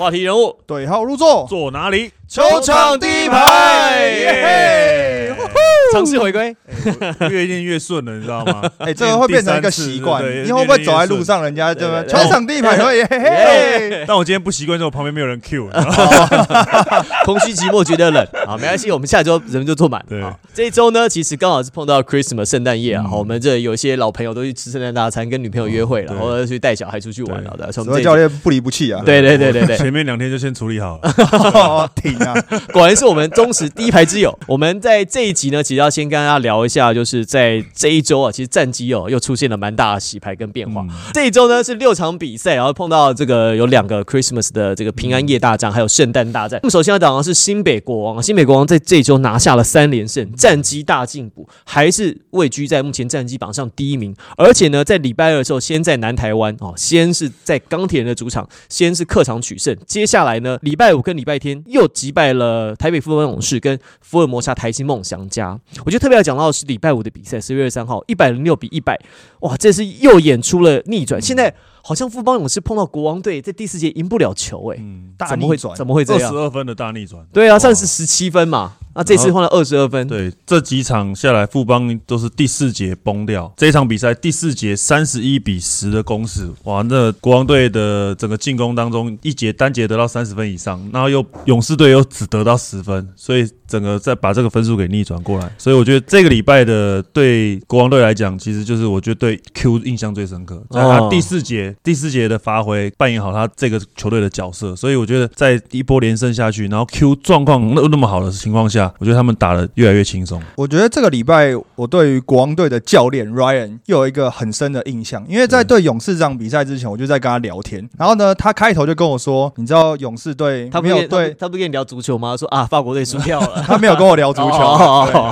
话题人物。对号入座，坐哪里？球场第一排，耶嘿！强势回归，越练越顺了，你知道吗？哎，这个会变成一个习惯，你会不会走在路上，人家就球场第一排会耶嘿？但我今天不习惯，是我旁边没有人 Q，空虚寂寞觉得冷啊，没关系，我们下周人就坐满。对，这一周呢，其实刚好是碰到 Christmas 圣诞夜啊，我们这有些老朋友都去吃圣诞大餐，跟女朋友约会了，或者去带小孩出去玩了的。所以教练不离不弃啊，对对对对对，前面两天就先处理好了，挺啊，果然。是我们忠实第一排之友。我们在这一集呢，其实要先跟大家聊一下，就是在这一周啊，其实战绩哦又出现了蛮大的洗牌跟变化。这一周呢是六场比赛，然后碰到这个有两个 Christmas 的这个平安夜大战，还有圣诞大战。那么首先要讲的是新北国王，新北国王在这一周拿下了三连胜，战绩大进步，还是位居在目前战绩榜上第一名。而且呢，在礼拜二的时候，先在南台湾哦，先是在钢铁人的主场，先是客场取胜。接下来呢，礼拜五跟礼拜天又击败了台。北富邦勇士跟福尔摩沙台新梦想家，我觉得特别要讲到的是礼拜五的比赛，十月三号一百零六比一百，哇，这是又演出了逆转。现在好像富邦勇士碰到国王队，在第四节赢不了球，哎，大逆转，怎么会这样？二十二分的大逆转，对啊，上次十七分嘛。那这次换了二十二分，对，这几场下来，富邦都是第四节崩掉。这场比赛第四节三十一比十的攻势，哇，那国王队的整个进攻当中，一节单节得到三十分以上，然后又勇士队又只得到十分，所以整个再把这个分数给逆转过来。所以我觉得这个礼拜的对国王队来讲，其实就是我觉得对 Q 印象最深刻，在他第四节第四节的发挥，扮演好他这个球队的角色。所以我觉得在一波连胜下去，然后 Q 状况那那么好的情况下。我觉得他们打的越来越轻松。我觉得这个礼拜我对于国王队的教练 Ryan 又有一个很深的印象，因为在对勇士这场比赛之前，我就在跟他聊天。然后呢，他开头就跟我说：“你知道勇士队他没有对他不跟你聊足球吗？”说啊，法国队输掉了。他没有跟我聊足球，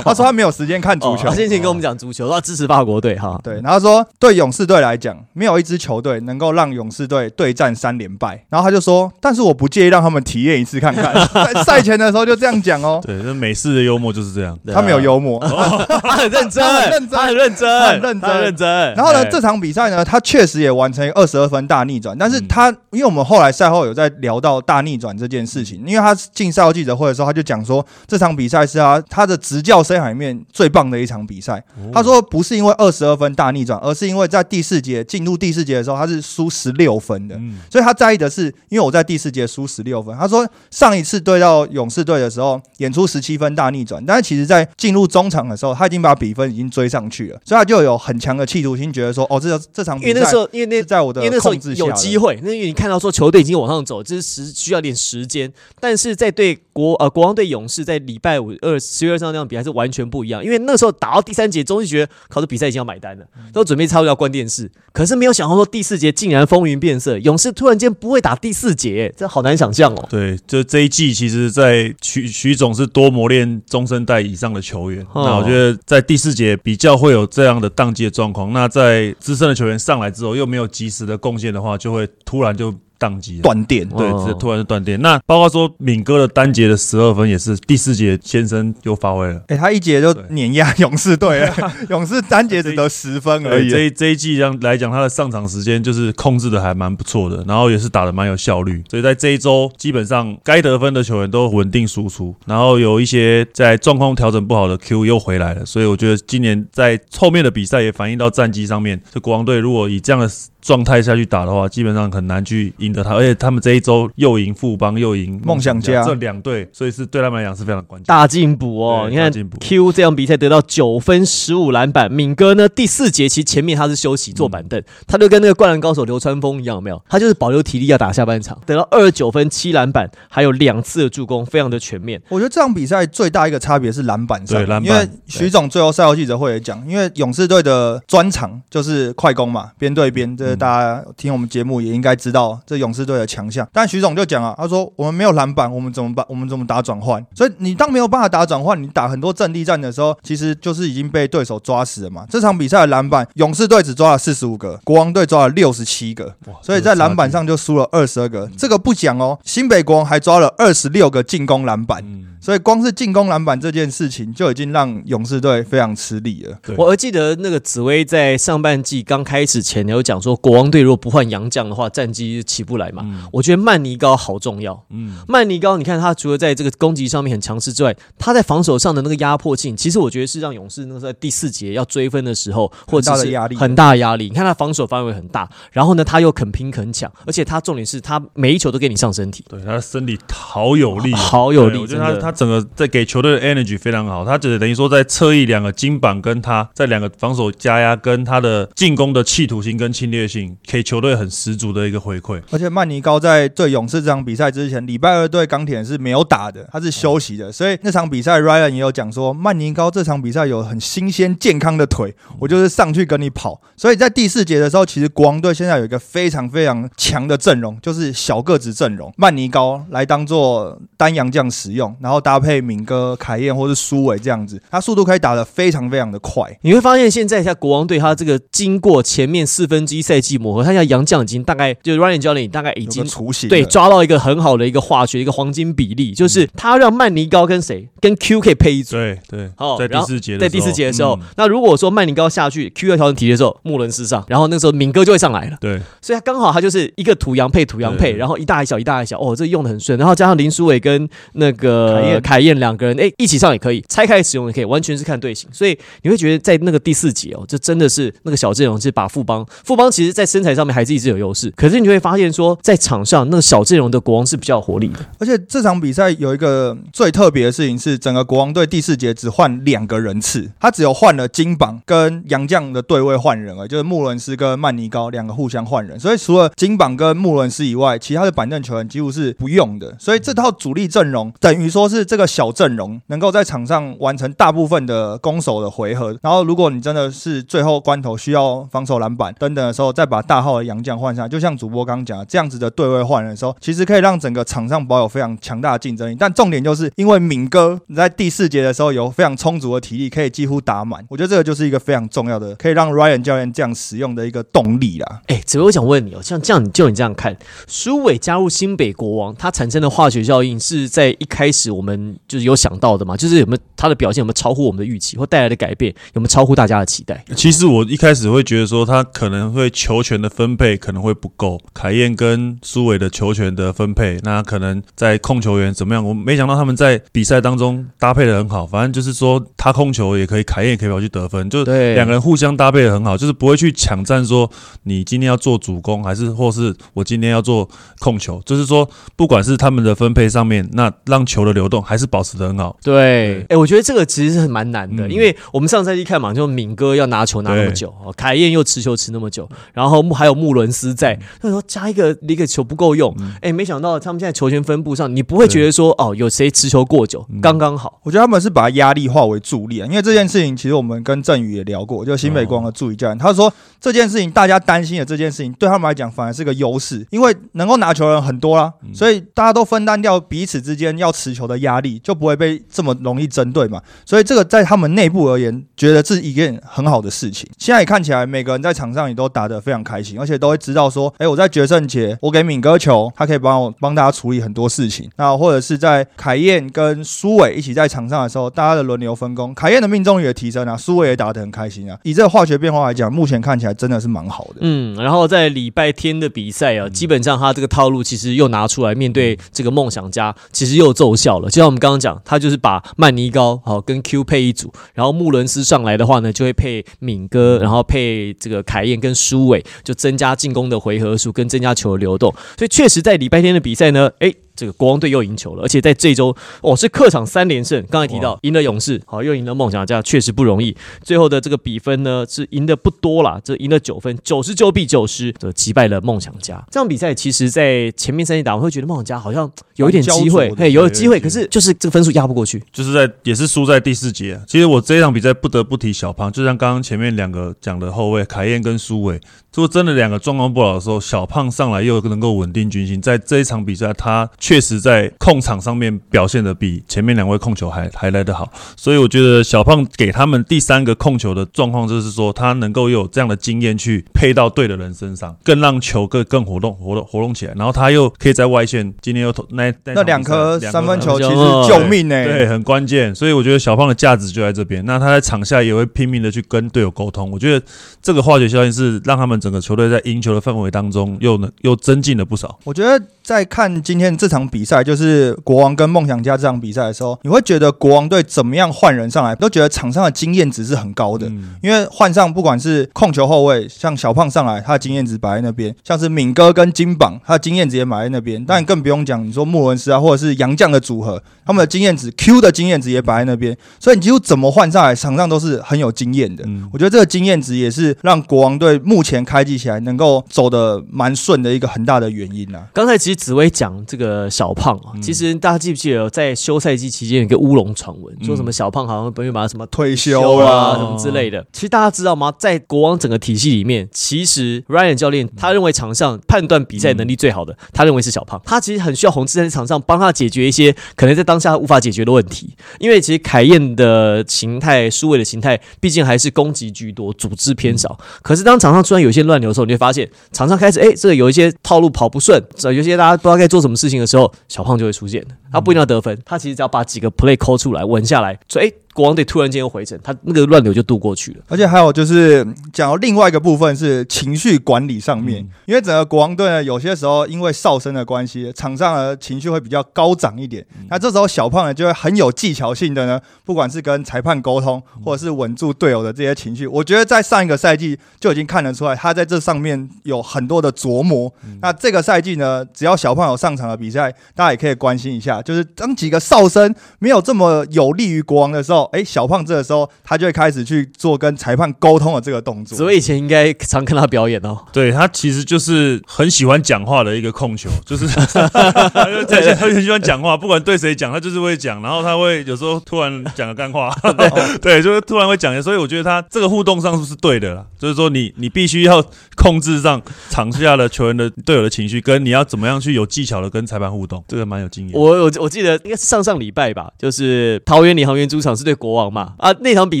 他说他没有时间看足球。他先前跟我们讲足球，他支持法国队哈。对，然后说对勇士队来讲，没有一支球队能够让勇士队对战三连败。然后他就说：“但是我不介意让他们体验一次看看。”在赛前的时候就这样讲哦。对，这美式的幽默就是这样。他没有幽默，他很认真，很认真，很认真，很认真，认真。然后呢，这场比赛呢，他确实也完成二十二分大逆转。但是他，因为我们后来赛后有在聊到大逆转这件事情，因为他进赛后记者会的时候，他就讲说这场比赛是他他的执教生涯里面最棒的一场比赛。他说不是因为二十二分大逆转，而是因为在第四节进入第四节的时候，他是输十六分的。所以他在意的是，因为我在第四节输十六分。他说上一次对到勇士队的时候，演出十七分大逆转，但是其实在进入中场的时候，他已经把比分已经追上去了，所以他就有很强的企图心，觉得说，哦，这这场比赛，因为那时候，因为那在我的控制下，有机会，那因为你看到说球队已经往上走，这是时需要点时间，但是在对国呃国王队勇士在礼拜五二十月二号那场比赛是完全不一样，因为那时候打到第三节，终于觉得考这比赛已经要买单了，都准备差不多要关电视，可是没有想到说第四节竟然风云变色，勇士突然间不会打第四节，这好难想象哦。对，就这一季，其实，在徐徐总是多磨练中生代以上的球员。那我觉得在第四节比较会有这样的宕机的状况。那在资深的球员上来之后，又没有及时的贡献的话，就会突然就。宕机断电，对，这突然就断电。那包括说敏哥的单节的十二分，也是第四节先生又发挥了。哎，他一节就碾压勇士队，勇士单节只得十分而已。这这一季这样来讲，他的上场时间就是控制的还蛮不错的，然后也是打的蛮有效率。所以在这一周，基本上该得分的球员都稳定输出，然后有一些在状况调整不好的 Q 又回来了。所以我觉得今年在后面的比赛也反映到战绩上面。这国王队如果以这样的状态下去打的话，基本上很难去赢得他，而且他们这一周又赢富邦，又赢梦想家这两队，所以是对他们来讲是非常关键。大进步哦！你看 Q 这场比赛得到九分十五篮板，敏哥呢第四节其实前面他是休息坐板凳，他就跟那个灌篮高手流川枫一样，有没有？他就是保留体力要打下半场，得到二十九分七篮板，还有两次的助攻，非常的全面。我觉得这场比赛最大一个差别是篮板上，因为徐总最后赛后记者会也讲，因为勇士队的专长就是快攻嘛，边对边，这是大家听。我们节目也应该知道这勇士队的强项，但徐总就讲啊，他说我们没有篮板，我们怎么办？我们怎么打转换？所以你当没有办法打转换，你打很多阵地战的时候，其实就是已经被对手抓死了嘛。这场比赛的篮板，勇士队只抓了四十五个，国王队抓了六十七个，所以在篮板上就输了二十二个。这个不讲哦，新北国王还抓了二十六个进攻篮板。所以光是进攻篮板这件事情就已经让勇士队非常吃力了。我还记得那个紫薇在上半季刚开始前有讲说，国王队如果不换洋将的话，战绩起不来嘛。我觉得曼尼高好重要。嗯，曼尼高，你看他除了在这个攻击上面很强势之外，他在防守上的那个压迫性，其实我觉得是让勇士那个在第四节要追分的时候，或者是很大的压力很大的压力。你看他防守范围很大，然后呢他又肯拼肯抢，而且他重点是他每一球都给你上身体，对，他的身体好有力，好有力对我觉得他他整个在给球队的 energy 非常好，他只等于说在侧翼两个金榜跟他在两个防守加压跟他的进攻的企图心跟侵略性，给球队很十足的一个回馈。而且曼尼高在对勇士这场比赛之前，礼拜二对钢铁是没有打的，他是休息的，所以那场比赛 Ryan 也有讲说，曼尼高这场比赛有很新鲜健康的腿，我就是上去跟你跑。所以在第四节的时候，其实国王队现在有一个非常非常强的阵容，就是小个子阵容，曼尼高来当做单阳将使用，然后搭配敏哥、凯燕或是苏伟这样子，他速度可以打得非常非常的快。你会发现现在在国王队，他这个经过前面四分之一赛季磨合，他现在洋将已经大概就是 Ryan 教练大概已经个雏形对抓到一个很好的一个化学一个黄金比例，就是他让曼尼高跟谁跟 Q 可以配一组。对对，哦在第四节的在第四节的时候，嗯。那如果说曼尼高下去，Q 要调整体力的时候，穆伦斯上，然后那时候敏哥就会上来了，对。所以他刚好他就是一个土洋配土洋配，然后一大一小一大一小，哦，这用的很顺，然后加上林书伟跟那个凯燕。凯燕两个人，哎，一起上也可以，拆开使用也可以，完全是看队形，所以你会觉得在那个第四节哦，这真的是那个小阵容是把富邦富邦其实实在身材上面还是一直有优势，可是你就会发现说在场上那个小阵容的国王是比较活力的，而且这场比赛有一个最特别的事情是，整个国王队第四节只换两个人次，他只有换了金榜跟杨绛的对位换人而已，就是穆伦斯跟曼尼高两个互相换人。所以除了金榜跟穆伦斯以外，其他的板凳球员几乎是不用的。所以这套主力阵容等于说是这个小阵容能够在场上完成大部分的攻守的回合。然后如果你真的是最后关头需要防守篮板等等的时候，再把大号的杨将换上，就像主播刚刚讲的，这样子的对位换人的时候，其实可以让整个场上保有非常强大的竞争力。但重点就是因为敏哥你在第四节的时候有非常充足的体力，可以几乎打满。我觉得这个就是一个非常重要的，可以让 Ryan 教练这样使用的一个动力啦。哎，子薇，我想问你哦，像这样，你就你这样看，苏伟加入新北国王，他产生的化学效应是在一开始我们就是有想到的嘛？就是有没有他的表现有没有超乎我们的预期，或带来的改变有没有超乎大家的期待？其实我一开始会觉得说他可能会球权的分配可能会不够，凯燕跟苏伟的球权的分配，那可能在控球员怎么样？我没想到他们在比赛当中搭配的很好，反正就是说他控球也可以，凯燕也可以跑去得分，就对两个人互相搭配的很好，就是不会去抢占说你今天要做主攻，还是或是我今天要做控球，就是说不管是他们的分配上面，那让球的流动还是保持的很好。对，哎、我觉得这个其实是蛮难的，嗯因为我们上赛季看嘛，就敏哥要拿球拿那么久，哦，凯燕又持球持那么久，然后穆还有穆伦斯在，那时候加一个一个球不够用，哎、没想到他们现在球权分布上，你不会觉得说哦，有谁持球过久，刚刚好。我觉得他们是把压力化为助力啊，因为这件事情其实我们跟郑宇也聊过，就新北光的助理教练，他说这件事情大家担心的这件事情对他们来讲反而是个优势，因为能够拿球的人很多啦，所以大家都分担掉彼此之间要持球的压力，就不会被这么容易针对嘛。所以这个在他们内部而言，觉得是一件很好的事情。现在也看起来每个人在场上也都打得非常开心，而且都会知道说，哎，我在决胜节我给敏哥球，他可以帮我帮大家处理很多事情。那或者是在凯燕跟苏伟一起在场上的时候，大家的轮流分工，凯燕的命中率也提升啊，苏伟也打得很开心啊。以这个化学变化来讲，目前看起来真的是蛮好的。嗯，然后在礼拜天的比赛啊，基本上他这个套路其实又拿出来，面对这个梦想家，其实又奏效了。就像我们刚刚讲，他就是把曼尼高好跟 Q 配一组，然后穆伦斯上来的话呢，就会配敏哥，然后配这个凯燕跟舒伟，就增加进攻的回合数跟增加球的流动。所以确实在礼拜天的比赛呢，诶。这个国王队又赢球了，而且在这周哦是客场三连胜。刚才提到赢了勇士，好又赢了梦想家，确实不容易。最后的这个比分呢是赢的不多啦，这赢了九分，九十九比九十，这击败了梦想家。这场比赛其实，在前面三节打，我会觉得梦想家好像有一点机会嘿，有机会，可是就是这个分数压不过去。就是在也是输在第四节。其实我这一场比赛不得不提小胖，就像刚刚前面两个讲的后卫凯燕跟苏伟，如果真的两个状况不好的时候，小胖上来又能够稳定军心，在这一场比赛他确实在控场上面表现的比前面两位控球还还来得好，所以我觉得小胖给他们第三个控球的状况，就是说他能够有这样的经验去配到对的人身上，更让球更更活动活动活动起来，然后他又可以在外线今天又投那那两颗三分球其实哦救命呢、对，很关键，所以我觉得小胖的价值就在这边。那他在场下也会拼命的去跟队友沟通，我觉得这个化学效应是让他们整个球队在赢球的氛围当中又能又增进了不少。我觉得在看今天这场比赛，就是国王跟梦想家这场比赛的时候，你会觉得国王队怎么样换人上来，都觉得场上的经验值是很高的。嗯因为换上不管是控球后卫，像小胖上来，他的经验值摆在那边；像是敏哥跟金榜，他的经验值也摆在那边。但更不用讲，你说穆文斯啊，或者是杨将的组合，他们的经验值 Q 的经验值也摆在那边。所以你几乎怎么换上来，场上都是很有经验的。嗯我觉得这个经验值也是让国王队目前开季起来能够走的蛮顺的一个很大的原因啊。刚才其实紫薇讲这个小胖啊，嗯其实大家记不记得在休赛季期间有一个乌龙传闻，说什么小胖好像本月马什么退休休啊啦，什么之类的。其实大家知道吗？在国王整个体系里面，其实 Ryan 教练他认为场上判断比赛能力最好的，他认为是小胖。他其实很需要红志在场上帮他解决一些可能在当下无法解决的问题。因为其实凯燕的形态、苏伟的形态，毕竟还是攻击居多，组织偏少。可是当场上突然有一些乱流的时候，你会发现场上开始哎，这个有一些套路跑不顺，呃有些大家不知道该做什么事情的时候，小胖就会出现的。他不一定要得分，他其实只要把几个 play 抠出来稳下来，所以哎，国王队突然间又回城，他那个乱流就渡过去了。而且还有就是讲到另外一个部分是情绪管理上面，嗯因为整个国王队呢，有些时候因为哨声的关系，场上的情绪会比较高涨一点。那这时候小胖呢，就会很有技巧性的呢，不管是跟裁判沟通，或者是稳住队友的这些情绪，我觉得在上一个赛季就已经看得出来，他在这上面有很多的琢磨。那这个赛季呢，只要小胖有上场的比赛，大家也可以关心一下，就是当几个哨声没有这么有利于国王的时候，哎，小胖这个时候他就会开始去做跟裁判沟通的这个动作。所以以前应该常看他表演哦。对他其实就是很喜欢讲话的一个控球，就是 他就很喜欢讲话，不管对谁讲，他就是会讲，然后他会有时候突然讲个干话，对，就是突然会讲，所以我觉得他这个互动上是对的啦，就是说你你必须要控制上场下的球员的队友的情绪，跟你要怎么样去有技巧的跟裁判互动，这个蛮有经验。我我我记得应该是上上礼拜吧，就是桃园领航员主场是对国王嘛啊，那场比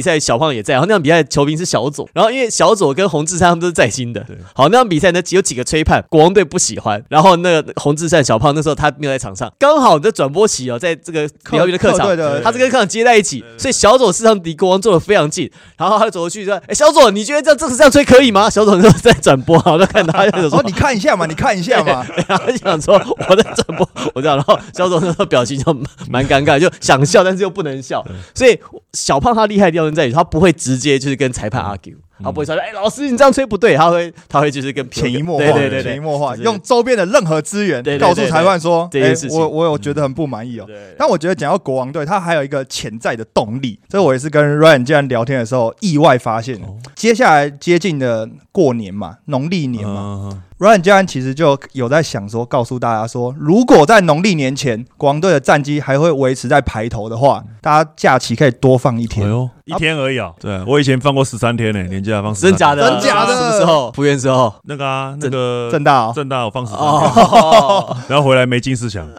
赛小胖也在，然后那场比赛球评是小左，然后因为小左跟洪志善他们都是在新的，好那场比赛呢有几个吹判，国王队不喜欢，然后那个洪志善小胖那时候他没有在场上，刚好在转播席哦，在这个领航员的客场他这跟客场接在一起，所以小左事实上离国王坐的非常近，然后他就走过去说：“哎、小左，你觉得这样这次这样吹可以吗？”小左那时候在转播，然后就看到他就说说：“你看一下嘛，你看一下嘛。然后就想说我在转播，我这样，然后小左表情就蛮尴尬，就想笑，但是又不能笑。所以小胖他厉害的地方在于，他不会直接就是跟裁判 argue，他不会说，哎、老师你这样吹不对，他会他会就是跟”潜移默化，对对对。对潜移默化，用周边的任何资源告诉裁判说：“哎对这件事，情。我我有觉得很不满意哦。”对。但我觉得讲到国王队，他还有一个潜在的动力，这我也是跟 Ryan 这样聊天的时候意外发现接下来接近的过年嘛，农历年嘛、嗯 r y a n 家人其实就有在想说，告诉大家说，如果在农历年前国王队的战绩还会维持在排头的话，大家假期可以多放一哎天。呦，一天而已啊！对我以前放过十三天呢，年假放13真假的？真假的什么时候？复原时候？那个啊，那个正大、哦，正大我放十三天，哦，然后回来没进四强。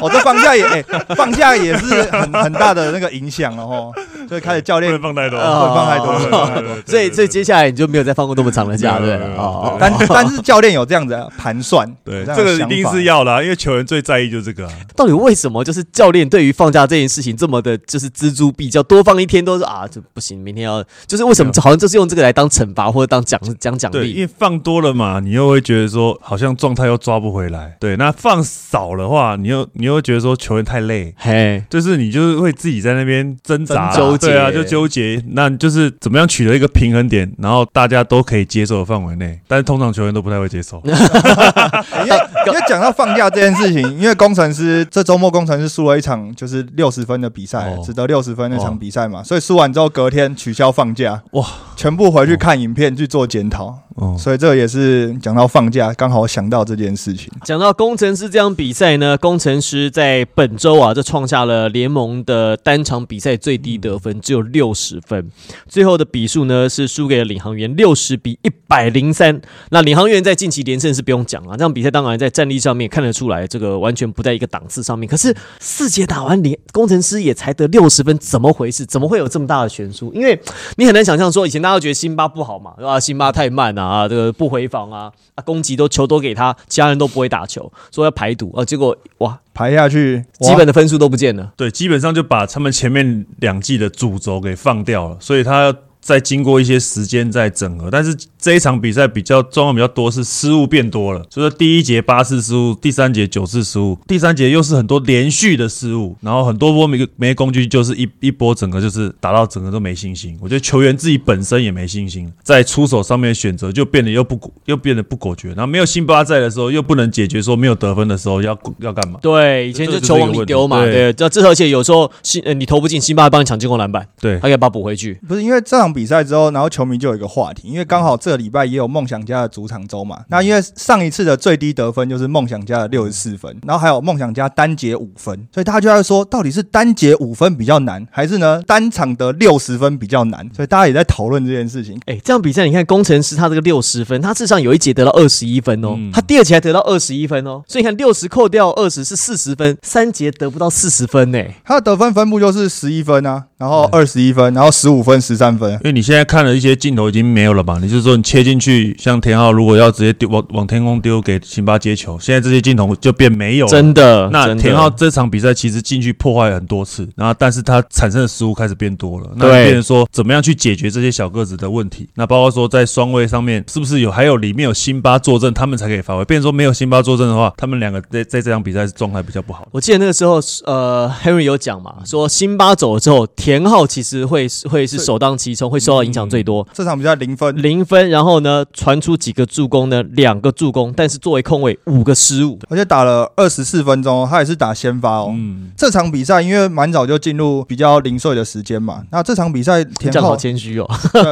我、这放假也、哎放假也是很很大的那个影响了哦。所以开始教不练能放太多，哦放太多不能放太多所以所以接下来你就没有再放过那么长的假，对没有没有没有哦，但但是教练有这样子的盘算，对，这个一定是要的啊，因为球员最在意就是这个啊。到底为什么就是教练对于放假这件事情这么的，就是锱铢必较，多放一天都是啊，这不行，明天要就是为什么好像就是用这个来当惩罚或者当奖奖奖对，因？为放多了嘛，你又会觉得说好像状态又抓不回来。对，那放少的话，你又你又会觉得说球员太累。嘿，就是你就是会自己在那边挣扎啦、纠结对啊，就纠结。那就是怎么样取得一个平衡点，然后大家都可以接受的范围内，但是通常球员都不太会接受。因为因为讲到放假这件事情，因为工程师这周末工程师输了一场就是六十分的比赛，哦只得六十分那场哦比赛嘛，所以输完之后隔天取消放假，哇，全部回去看影片去做检讨。哦，所以这个也是讲到放假，刚好想到这件事情。讲到工程师这场比赛呢，工程师在本周啊，这创下了联盟的单场比赛最低得分，只有六十分。最后的比数呢是输给了领航员，六十比一百零三。那领航员在近期连胜是不用讲了，这场比赛当然在战力上面看得出来，这个完全不在一个档次上面。可是四节打完，连工程师也才得六十分，怎么回事？怎么会有这么大的悬殊？因为你很难想象说，以前大家都觉得辛巴不好嘛，对吧？辛巴太慢啊，啊，这个不回防啊，啊，攻击都球都给他，其他人都不会打球，说要排毒啊，结果哇，排下去，基本的分数都不见了。对，基本上就把他们前面两季的主轴给放掉了，所以他再经过一些时间再整合，但是这一场比赛比较状况比较多是失误变多了，所以说第一节八次失误，第三节九次失误，第三节又是很多连续的失误，然后很多波没没攻击就是一一波整个就是打到整个都没信心，我觉得球员自己本身也没信心，在出手上面选择就变得又不果又变得不果决，然后没有辛巴在的时候又不能解决说没有得分的时候要要干嘛？对，以前就球往里丢嘛，对，这这而且有时候辛呃你投不进，辛巴还帮你抢进攻篮板，对他可以把它补回去。不是因为这场比赛之后，然后球迷就有一个话题，因为刚好这个礼拜也有梦想家的主场周嘛。那因为上一次的最低得分就是梦想家的六十四分，然后还有梦想家单节五分，所以大家就在说，到底是单节五分比较难，还是呢单场得六十分比较难？所以大家也在讨论这件事情。哎，这样比赛你看工程师他这个六十分，他至少有一节得到二十一分哦，嗯他第二节还得到二十一分哦，所以你看六十扣掉二十是四十分，三节得不到四十分呢。他的得分分布就是十一分啊，然后二十一分，然后十五分、十三分。因为你现在看了一些镜头已经没有了嘛，你就是说你切进去，像田浩如果要直接丢往往天空丢给辛巴接球，现在这些镜头就变没有了。真的，那田浩这场比赛其实进去破坏很多次，然后但是他产生的失误开始变多了，那对变成说怎么样去解决这些小个子的问题？那包括说在双位上面是不是有还有里面有辛巴坐镇，他们才可以发挥？变成说没有辛巴坐镇的话，他们两个在在这场比赛状态比较不好。我记得那个时候，呃，Henry 有讲嘛，说辛巴走了之后，田浩其实会会是首当其冲，会受到影响最多。这场比赛零分，零分，然后呢，传出几个助攻呢？两个助攻，但是作为控卫五个失误。而且打了二十四分钟哦，他也是打先发哦。嗯，这场比赛因为蛮早就进入比较零碎的时间嘛，那这场比赛田浩谦虚哦，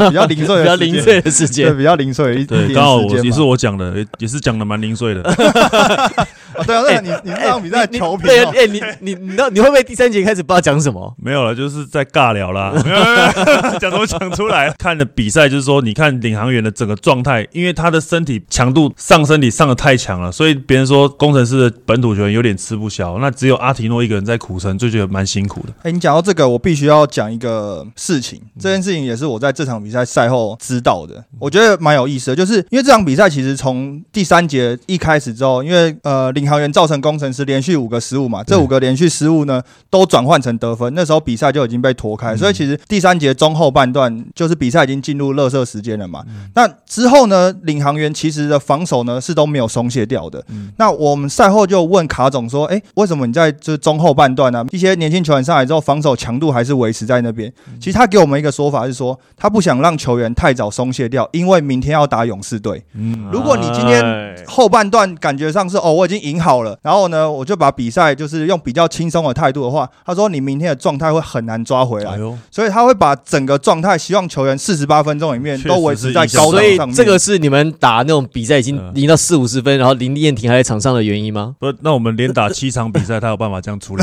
比较零碎比的时间 较零碎的时对，间。比较零碎一一点对，也是我讲的，也也是讲的蛮零碎的。哦对啊，那你你这场比赛你球评哎，你你你那你会不会第三节开始不知道讲什么？没有了，就是在尬聊啦。讲什么讲出来？看的比赛就是说，你看领航员的整个状态，因为他的身体强度上身体上的太强了，所以别人说工程师的本土球员有点吃不消。那只有阿提诺一个人在苦撑，就觉得蛮辛苦的。哎，你讲到这个，我必须要讲一个事情，这件事情也是我在这场比赛赛后知道的，我觉得蛮有意思的，就是因为这场比赛其实从第三节一开始之后，因为呃领航员造成工程师连续五个失误嘛，这五个连续失误呢都转换成得分，那时候比赛就已经被拖开，所以其实第三节中后半段就是比赛已经进入热射时间了嘛。那之后呢，领航员其实的防守呢是都没有松懈掉的。那我们赛后就问卡总说，哎，为什么你在这中后半段呢、一些年轻球员上来之后，防守强度还是维持在那边？其实他给我们一个说法是说，他不想让球员太早松懈掉，因为明天要打勇士队。嗯，如果你今天哎后半段感觉上是哦，我已经赢好了，然后呢，我就把比赛就是用比较轻松的态度的话，他说你明天的状态会很难抓回来，哎，所以他会把整个状态，希望球员四十八分钟里面都维持在是所以高档上面。这个是你们打那种比赛已经嗯赢到四五十分，然后林彦廷还在场上的原因吗？不，那我们连打七场比赛，他有办法这样处理？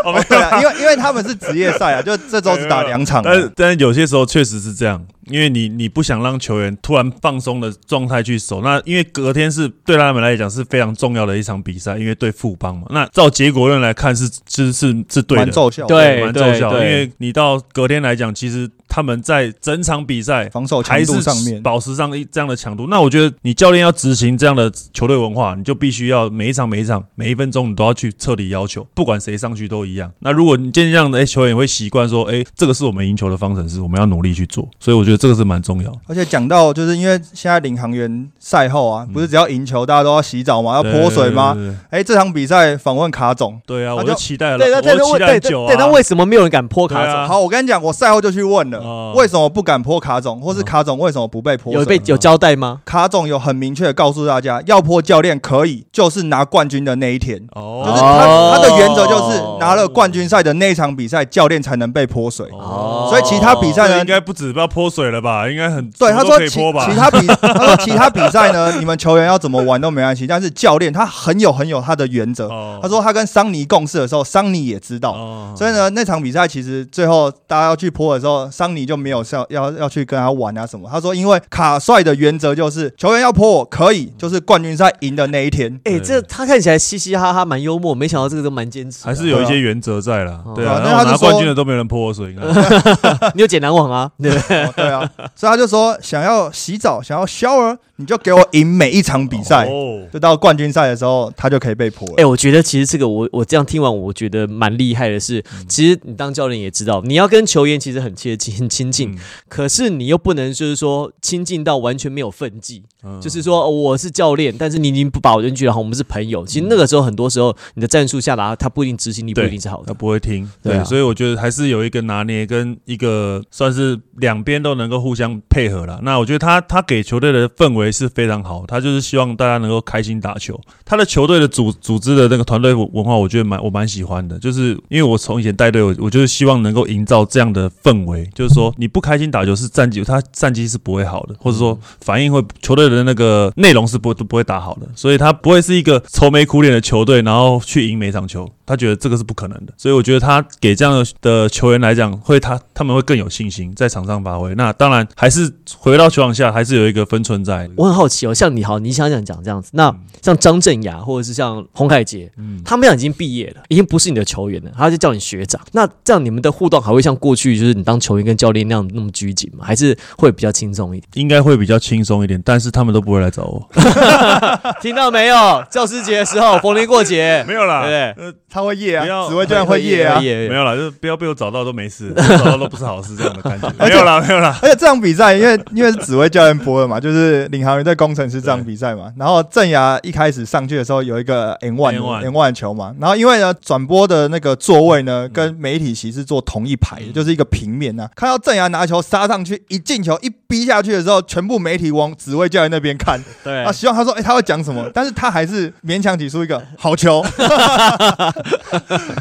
哦对啊，因为因为他们是职业赛啊，就这周只打两场啊。但是但是有些时候确实是这样，因为你你不想让球员突然放松的状态去守，那因为隔天是对他们来讲是非常重要的一场比赛，因为对富邦嘛。那照结果论来看是是是是对的，蛮奏效的，对蛮奏效的。因为你到隔天来讲，其实他们在整场比赛防守强度上面，保持上一这样的强度。那我觉得你教练要执行这样的球队文化，你就必须要每一场每一场每一分钟你都要去彻底要求，不管谁上去都一样。那如果你渐渐这样的，哎，球员会习惯说，哎，这个是我们赢球的方程式，我们要努力去做。所以我觉得这个是蛮重要。而且讲到就是因为现在领航员赛后啊，不是只要赢球大家都要洗澡吗？要泼水吗？哎，这场比赛访问卡总，对啊，我就就期待了，对，那我就期对那为待久啊。对对对，那为什么没有人敢泼卡总？好，我跟你讲，我赛后就去问了，了，哦为什么不敢泼卡总，或是卡总为什么不被泼水？有被有交代吗？卡总有很明确的告诉大家，要泼教练可以，就是拿冠军的那一天。哦，就是他他的原则就是拿了冠军赛的那一场比赛，教练才能被泼水。哦所以其他比赛呢应，该不止不要泼水了吧？应该很对什么都他说其可以泼吧？其他比他说其他比赛呢，你们球员要怎么玩都没关系，但是教练他很有很有他的原则。哦他说他跟桑尼共事的时候，桑尼也知道。哦所以呢，那场比赛其实最后大家要去泼的时候，桑尼就没有要要要去跟他玩啊什么。他说，因为卡帅的原则就是球员要泼我可以，就是冠军赛赢的那一天。哎、对这他看起来嘻嘻哈哈，蛮幽默，没想到这个都蛮坚持。还是有一些原则在啦。哦对啊，那他拿冠军的都没人泼我水，你看 你有捡篮网啊？对，哦对啊，所以他就说想要洗澡，想要 shower，你就给我赢每一场比赛。哦就到冠军赛的时候，他就可以被泼了。哎、我觉得其实这个我我这样听完，我觉得蛮厉害的是，嗯其实你当教练也知道，你要跟球员其实很切近、很亲近，嗯可是你又不能就是说亲近到完全没有分际，嗯就是说、哦我是教练，但是你已经不把我扔去了，我们是朋友。其实那个时候很多时候你的战术下达，他不一定执行力不一定是好的他。不会听，对啊对，所以我觉得还是有一个拿捏跟一个算是两边都能够互相配合了。那我觉得他他给球队的氛围是非常好，他就是希望大家能够开心打球。他的球队的组组织的那个团队文化，我觉得蛮我蛮喜欢的，就是因为我从以前带队，我我就是希望能够营造这样的氛围，就是说你不开心打球是战绩，他战绩是不会好的，或者说反应会球队的那个内容是不都不会打好的，所以他不会是一个愁眉苦脸的球队，然后去赢每场球。他觉得这个是不可能的，所以我觉得他给这样的的球员来讲，会他他们会更有信心在场上发挥。那当然还是回到球场下，还是有一个分寸在。我很好奇哦，像你好，你想想讲这样子，那像张镇雅或者是像洪凯杰，嗯，他们俩已经毕业了，已经不是你的球员了，他就叫你学长。那这样你们的互动还会像过去就是你当球员跟教练那样那么拘谨吗？还是会比较轻松一点？应该会比较轻松一点，但是他们都不会来找我。听到没有？教师节的时候，逢年过节，没有啦，对呃，他会夜啊，指挥教练会夜啊没有啦，就是不要被我找到都没事，找到都不是好事，这样的感觉。没有啦，没有啦。而且这场比赛，因为因为是紫薇教练播的嘛，就是领航员对工程师这场比赛嘛。然后郑牙一开始上去的时候有一个 N one N1 N one 球嘛，然后因为呢转播的那个座位呢跟媒体席是坐同一排的，就是一个平面呐、看到郑牙拿球杀上去，一进球一逼下去的时候，全部媒体往紫薇教练那边看，对。啊，希望他说，哎、他会讲什么，但是他还是勉强挤出一个好球。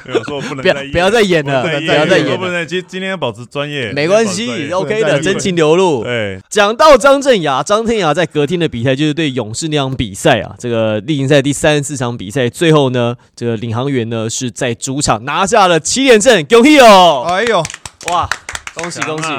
没有说我不能不要再演不要再演了，不要再演了，不能今今天要保持专业，没关系，OK 的，真情流露。对，讲到张镇雅，张镇雅在隔天的比赛就是对勇士那场比赛啊，这个例行赛第三十四场比赛，最后呢，这个领航员呢是在主场拿下了七连胜，恭喜哦！哎呦，哇，恭喜恭喜！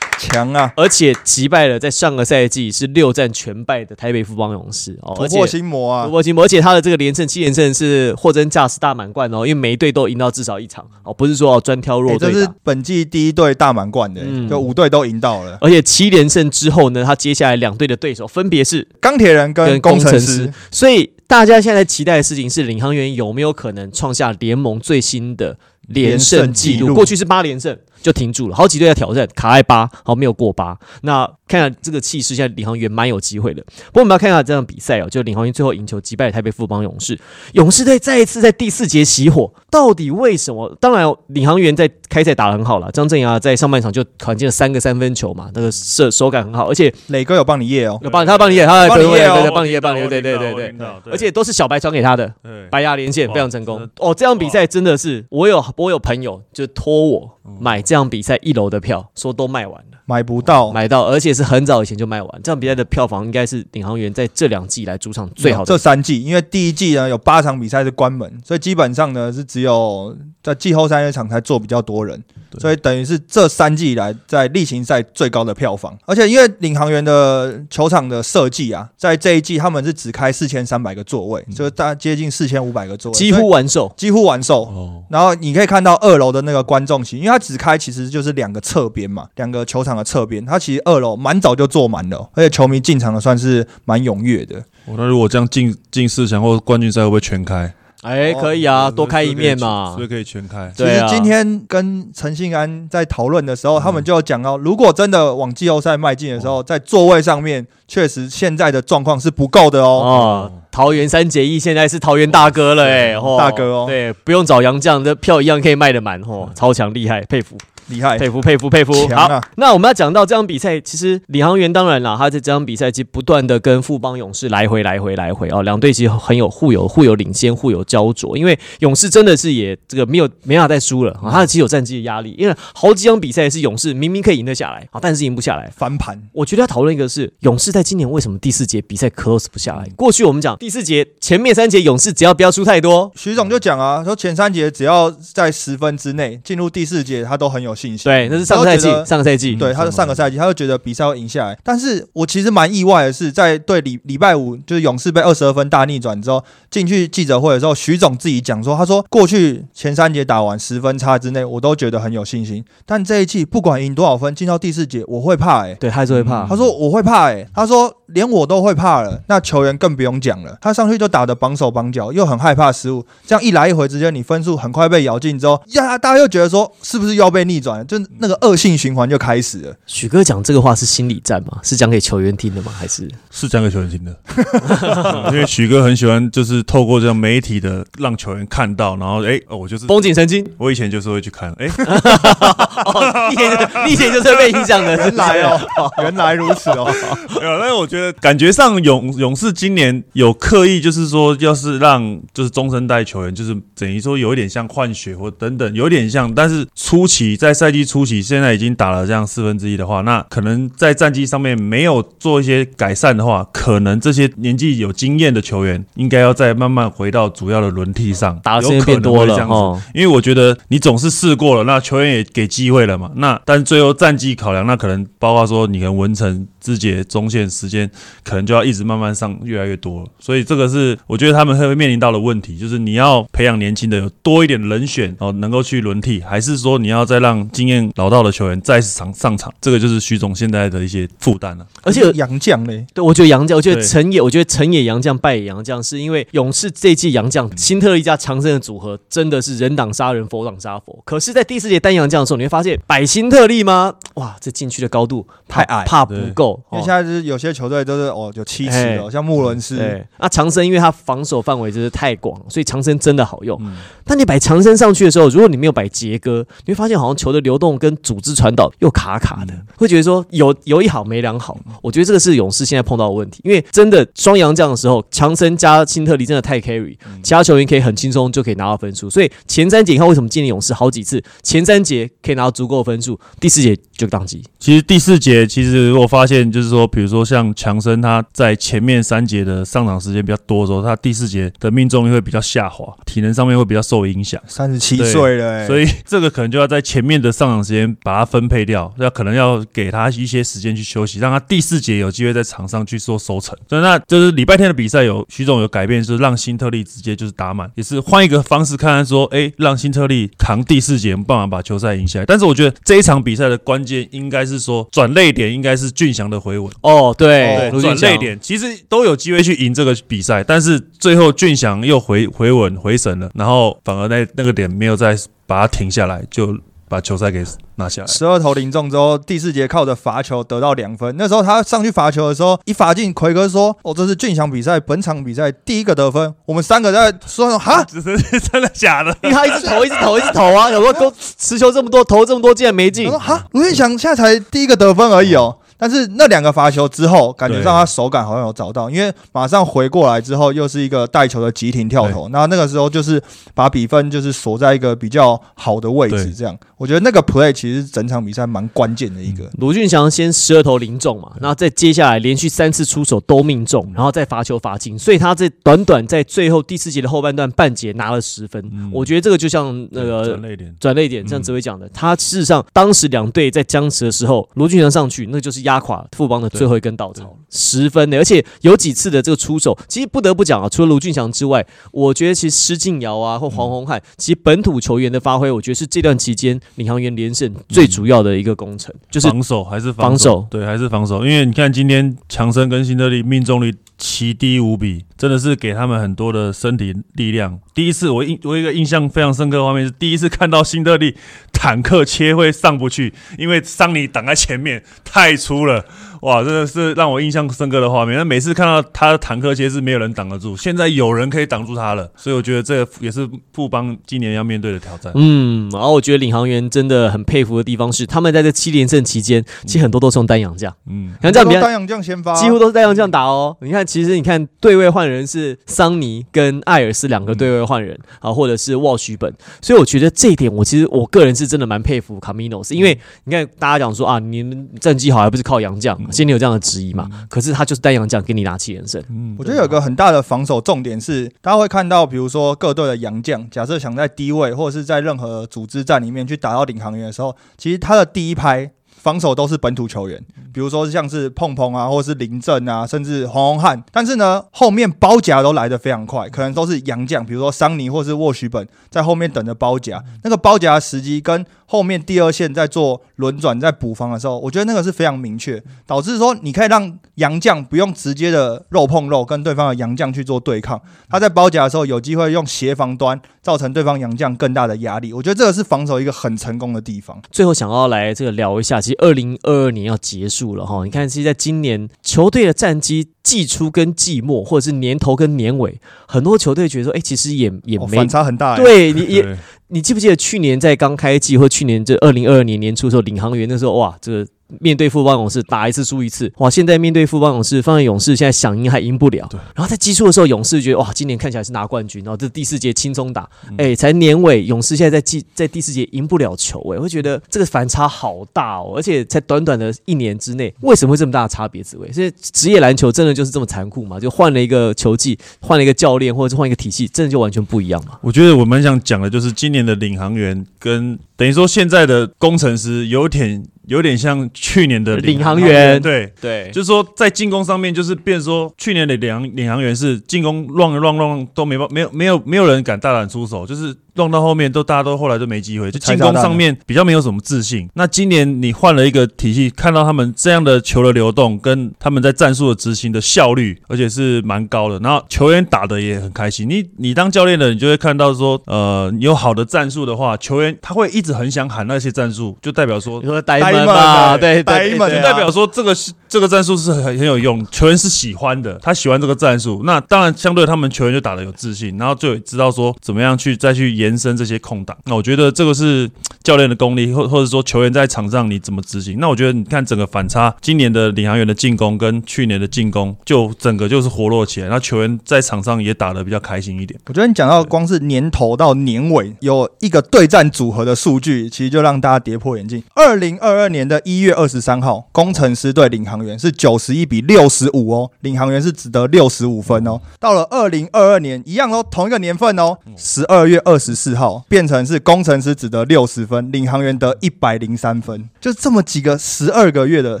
强啊！而且击败了在上个赛季是六战全败的台北富邦勇士哦，突破心魔啊突！破心魔，而且他的这个连胜七连胜是货真价实大满贯哦，因为每一队都赢到至少一场哦，不是说哦专挑弱哎这是。本季第一队大满贯的、嗯就五队都赢到了。而且七连胜之后呢，他接下来两队的对手分别是钢铁人跟跟工程师师，所以大家现在期待的事情是，领航员有没有可能创下联盟最新的连胜纪录？连胜纪录过去是八连胜就停住了，好几队在挑战，卡在八，好没有过八。那看看这个气势，现在领航员蛮有机会的。不过我们要看一下这场比赛哦，就领航员最后赢球击败了台北富邦勇士，勇士队再一次在第四节熄火，到底为什么？当然，领航员在开赛打得很好了，张镇雅在上半场就团进了三个三分球嘛，那个射手感很好，而且磊哥有帮你夜哦。有帮他帮你夜，他帮你夜对对帮你演，帮你演，对对对对。而且都是小白传给他的，白牙连线非常成功哦。这场比赛真的是，我有我有朋友就托我买这场比赛一楼的票，说都卖完了，买不到，买到，而且是很早以前就卖完。这场比赛的票房应该是领航员在这两季以来主场最好的这。三季，因为第一季呢有八场比赛是关门，所以基本上呢是只有在季后赛那场才坐比较多人，对所以等于是这三季以来在例行赛最高的票房。而且因为领航员的球场的设计啊，在这一季他们是只开四千三百个座位，就是大接近四千五百个座位，几乎完售，几乎完售。哦，然后你可以看到二楼的那个观众席，因为它只开其实就是两个侧边嘛，两个球场的侧边，它其实二楼蛮早就坐满了，而且球迷进场的算是蛮踊跃的。哦那如果这样进进四强或冠军赛会不会全开？哎，可以啊，多开一面嘛所。以可以全开。其实今天跟陈信安在讨论的时候，他们就有讲到，如果真的往季后赛迈进的时候，在座位上面确实现在的状况是不够的哦。哦，桃园三结义现在是桃园大哥了哎，哦大哥哦对，不用找杨绛，这票一样可以卖得满哦，超强厉害，佩服。厉害，佩服佩服佩服。啊好，那我们要讲到这场比赛，其实领航员当然啦，他在这场比赛其实不断的跟富邦勇士来回来回来回哦，两队其实很有互有互有领先，互有焦灼。因为勇士真的是也这个没有没办法再输了啊，他其实有战绩的压力，因为好几场比赛是勇士明明可以赢得下来啊，但是赢不下来。翻盘，我觉得要讨论一个是勇士在今年为什么第四节比赛 close 不下来？过去我们讲第四节前面三节勇士只要不要输太多，徐总就讲啊，说前三节只要在十分之内进入第四节，他都很有信心。对，那是上个赛季上个赛季，对，他是上个赛季，他就觉得比赛会赢下来。但是我其实蛮意外的是，在对礼礼拜五就是勇士被二十二分大逆转之后，进去记者会的时候，徐总自己讲说，他说过去前三节打完十分差之内，我都觉得很有信心。但这一季不管赢多少分，进到第四节我会怕哎、对，还是会怕。他说我会怕哎、他说连我都会怕了，那球员更不用讲了。他上去就打得绑手绑脚，又很害怕失误，这样一来一回之间，你分数很快被咬进之后，呀，大家又觉得说是不是又要被逆转了？就那个恶性循环就开始了。许哥讲这个话是心理战吗？是讲给球员听的吗？还是是讲给球员听的，嗯 因为许哥很喜欢，就是透过这样媒体的让球员看到，然后哎、哦我就是绷紧神经？我以前就是会去看，哎、哦，你以前以前就是被影响的，原来哦，原来如此哦。没有，但是我觉得感觉上勇勇士今年有刻意，就是说，要是让就是中生代球员，就是等于说有一点像换血或等等，有点像，但是初期在赛季初期，现在已经打了这样四分之一的话，那可能在战绩上面没有做一些改善的话，可能这些年纪有经验的球员应该要再慢慢回到主要的轮替上，打的时间有可能变多了会这样。因为我觉得你总是试过了，那球员也给机会了嘛。那但最后战绩考量，那可能包括说你跟文成、肢节、中线时间，可能就要一直慢慢上越来越多了。所以这个是我觉得他们会面临到的问题，就是你要培养年轻的有多一点人选哦，能够去轮替，还是说你要再让经验老道的球员再次上上场？这个就是徐总现在的一些负担了。而且杨将呢，对，我觉得杨将，我觉得对成也，我觉得成也杨将，败也杨将，是因为勇士这一季杨将新特利加强森的组合真的是人挡杀人，佛挡杀佛。可是，在第四节单杨将的时候，你会发现百新特利吗？哇，这禁区的高度太矮怕不够。哦因为现在就是有些球队都是哦有七尺哎的，像穆伦斯，对，那强森因为他防守范围真是太广，所以长森真的好用。嗯但你摆长森上去的时候，如果你没有摆杰哥，你会发现好像球的流动跟组织传导又卡卡的，会觉得说有有一好没两好。我觉得这个是勇士现在碰到的问题，因为真的双阳这样的时候，强森加辛特利真的太 carry，其他球员可以很轻松就可以拿到分数。所以前三节你看为什么今年勇士好几次前三节可以拿到足够的分数，第四节就宕机。其实第四节，其实我发现就是说，比如说像强森，他在前面三节的上场时间比较多的时候，他第四节的命中率会比较下滑，体能上面会比较受影响。三十七岁了、欸，所以这个可能就要在前面的上场时间把它分配掉，要可能要给他一些时间去休息，让他第四节有机会在场上去做收成。所以那就是礼拜天的比赛有徐总有改变，就是让新特利直接就是打满，也是换一个方式看看说，哎，让新特利扛第四节，办法把球赛赢下来。但是我觉得这一场比赛的关键应该是说转泪点应该是俊祥的回稳。哦，对，转泪点其实都有机会去赢这个比赛，但是最后俊祥又回回稳回神了，然后反而那那个点没有再把它停下来，就把球赛给拿下来。十二投零中之后，第四节靠着罚球得到两分。那时候他上去罚球的时候，一罚进，奎哥说：“哦，这是俊祥比赛本场比赛第一个得分。”我们三个在说：“哈，这 是真的假的？因为他一直投，一直投，一直投啊！有时候都持球这么多，投这么多，竟然没进我说：“哈，卢俊祥现在才第一个得分而已哦。”但是那两个罚球之后，感觉上他手感好像有找到，因为马上回过来之后，又是一个带球的急停跳投。那那个时候就是把比分就是锁在一个比较好的位置，这样。我觉得那个 play 其实整场比赛蛮关键的一个。卢俊祥先十二投零中嘛，然后再接下来连续三次出手都命中，然后再罚球罚进，所以他这短短在最后第四节的后半段半节拿了十分。嗯。我觉得这个就像那个转泪点，转泪点，像紫薇讲的，他事实上当时两队在僵持的时候，卢俊祥上去，那就是压垮富邦的最后一根稻草，十分的，而且有几次的这个出手，其实不得不讲啊，除了卢俊祥之外，我觉得其实施晋尧啊或黄宏汉，其实本土球员的发挥，我觉得是这段期间领航员连胜最主要的一个工程，就是防守还是防守？对，还是防守。因为你看今天强森跟辛德利命中率奇低无比，真的是给他们很多的身体力量。第一次我印我有一个印象非常深刻的画面是第一次看到辛特利坦克切会上不去，因为桑尼挡在前面太粗了。哇，真的是让我印象深刻的画面。那每次看到他的坦克，其实是没有人挡得住，现在有人可以挡住他了，所以我觉得这也是富邦今年要面对的挑战。嗯，然后我觉得领航员真的很佩服的地方是，他们在这七连胜期间，其实很多都是用单阳将，嗯，像这样比较单阳将先发，几乎都是单阳将打哦。你看，其实你看对位换人是桑尼跟艾尔斯两个对位换人啊，或者是沃许本，所以我觉得这一点，我其实我个人是真的蛮佩服卡米诺斯，因为你看大家讲说啊，你们战绩好还不是靠杨将，心里有这样的质疑嘛？可是他就是单洋将给你拿七连胜，嗯我觉得有个很大的防守重点是，大家会看到，比如说各队的洋将，假设想在低位或者是在任何组织战里面去打到领航员的时候，其实他的第一拍防守都是本土球员，比如说像是碰碰啊，或者是林振啊，甚至黄宏汉。但是呢，后面包夹都来得非常快，可能都是洋将，比如说桑尼或是沃许本在后面等着包夹。那个包夹的时机跟后面第二线在做轮转、在补防的时候，我觉得那个是非常明确，导致说你可以让洋将不用直接的肉碰肉跟对方的洋将去做对抗，他在包夹的时候有机会用协防端造成对方洋将更大的压力。我觉得这个是防守一个很成功的地方。最后想要来这个聊一下，其实二零二二年要结束了哈，你看，其实在今年球队的战绩季初跟季末，或者是年头跟年尾，很多球队觉得说，哎、其实也也没、哦反差很大、欸。对你也对你记不记得去年在刚开季或去年这二零二二年年初的时候，领航员那时候哇，这个面对富邦勇士打一次输一次，哇！现在面对富邦勇士，放在勇士现在想赢还赢不了。对然后在季初的时候，勇士觉得哇，今年看起来是拿冠军，然后这第四节轻松打，嗯哎、才年尾，勇士现在在季在第四节赢不了球、哎，我会觉得这个反差好大哦，而且才短短的一年之内，为什么会这么大的差别？紫薇，所以职业篮球真的就是这么残酷嘛？就换了一个球技，换了一个教练，或者是换一个体系，真的就完全不一样嘛？我觉得我们想讲的，就是今年的领航员跟等于说现在的工程师有点有点像去年的领航员。对。对，就是说，在进攻上面，就是变成说，去年的领航领航员是进攻乱乱乱都没办没有没有没有人敢大胆出手，就是乱到后面都大家都后来都没机会，就进攻上面比较没有什么自信。那今年你换了一个体系，看到他们这样的球的流动跟他们在战术的执行的效率，而且是蛮高的。然后球员打的也很开心。你你当教练的，你就会看到说，呃，你有好的战术的话，球员他会一直很想喊那些战术，就代表说你说呆呆萌萌嘛，对对呆萌对对啊就代表说这个是这个战术是很很有用，球员是喜欢的，他喜欢这个战术。那当然，相对他们球员就打的有自信，然后就知道说怎么样去再去延伸这些空档。那我觉得这个是 教练的功力，或或者说球员在场上你怎么执行。那我觉得你看整个反差，今年的领航员的进攻跟去年的进攻，就整个就是活络起来，那球员在场上也打得比较开心一点。我觉得你讲到光是年头到年尾有一个对战组合的数据，其实就让大家跌破眼镜。二零二二年的一月二十三号，工程师对领航员是九十一比六十五哦，领航员是只得六十五分哦。到了二零二二年，一样哦，同一个年份哦，十二月二十四号变成是工程师只得六十分，领航员得一百零三分，就这么几个十二个月的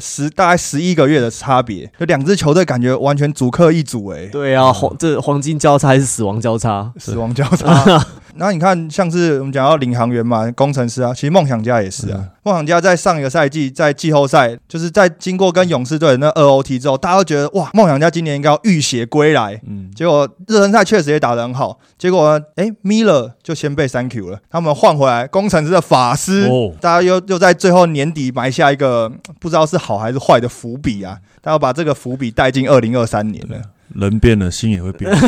十大概十一个月的差别，就两支球队感觉完全主客一组诶、对啊，黄这黄金交叉还是死亡交叉？死亡交叉。然后你看，像是我们讲到领航员嘛，工程师啊，其实梦想家也是啊。梦想家在上一个赛季在季后赛，就是在经过跟勇士队的那二 OT 之后，大家都觉得哇，梦想家今年应该要浴血归来。嗯，结果热身赛确实也打得很好，结果呢，哎，Miller 就先被 Thank you 了，他们换回来工程师的法师，哦大家又又在最后年底埋下一个嗯不知道是好还是坏的伏笔啊，大家把这个伏笔带进二零二三年了。人变了，心也会变。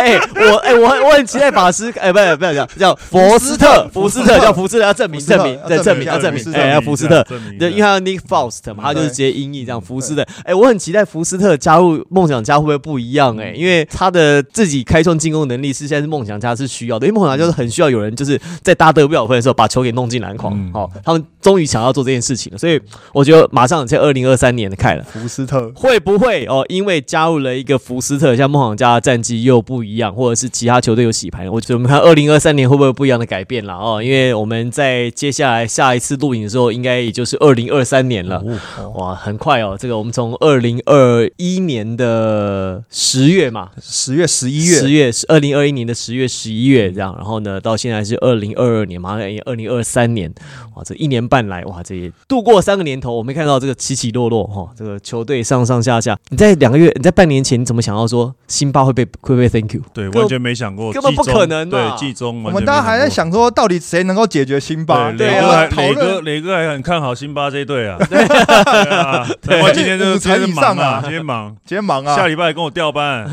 哎、我哎、我很我很期待法师，哎、不是不要叫叫佛斯特，福斯特叫福斯特，要证明证明，对要证明要证明哎，要福斯特。对，因为他有 Nick Faust 嘛，他就是直接音译这样福斯特。哎，我很期待福斯特加入梦想家会不会不一样？哎，因为他的自己开创进攻能力是现在是梦想家是需要的，因为梦想家就是很需要有人就是在大家得不了分的时候把球给弄进篮筐。嗯好，他们终于想要做这件事情了，所以我觉得马上在二零二三年的看了。福斯特会不会哦？因为加入了一个福斯特，像梦想家的战绩又不一样，或者是其他球队有洗牌，我觉得我们看二零二三年会不会有不一样的改变了哦？因为我们在接下来下一次录影的时候，应该也就是二零二三年了。哦哇，很快哦！这个我们从二零二一年的十月嘛，十月、十一月十月是二零二一年的十月、十一月这样，然后呢，到现在是二零二二年，马上二零二三年，哇，这一年半来，哇，这也度过三个年头，我没看到这个起起落落哈、这个球队上上下下。你在两个月，你在半年前，你怎么想到说辛巴会被会被 Thank you？对，完全没想过，根本不可能嘛对，季中我们大家还在想说，到底谁能够解决辛巴？对，啊。磊哥还磊哥磊哥还很看好辛巴这一队啊，对啊，对。我今天就 五成今天以上啊。忙啊，今天忙，今天忙啊。下，礼拜跟我调班，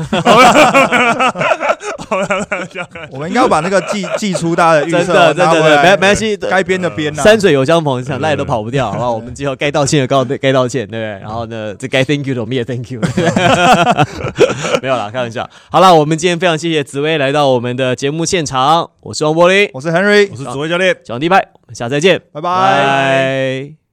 我们应该要把那个寄寄出大家的预真测的真的，拿回来没没关系，该编的编啊。山水有相逢，想赖都跑不掉，好不好？我们之后该道歉的该该道歉，对不对？然后呢，这该 thank you 的我们也 thank you，没有啦，开玩笑。好了，我们今天非常谢谢紫薇来到我们的节目现场，我是王柏林，我是 Henry，我是紫薇教练。小王迪拜，我们下次再见，拜拜。拜。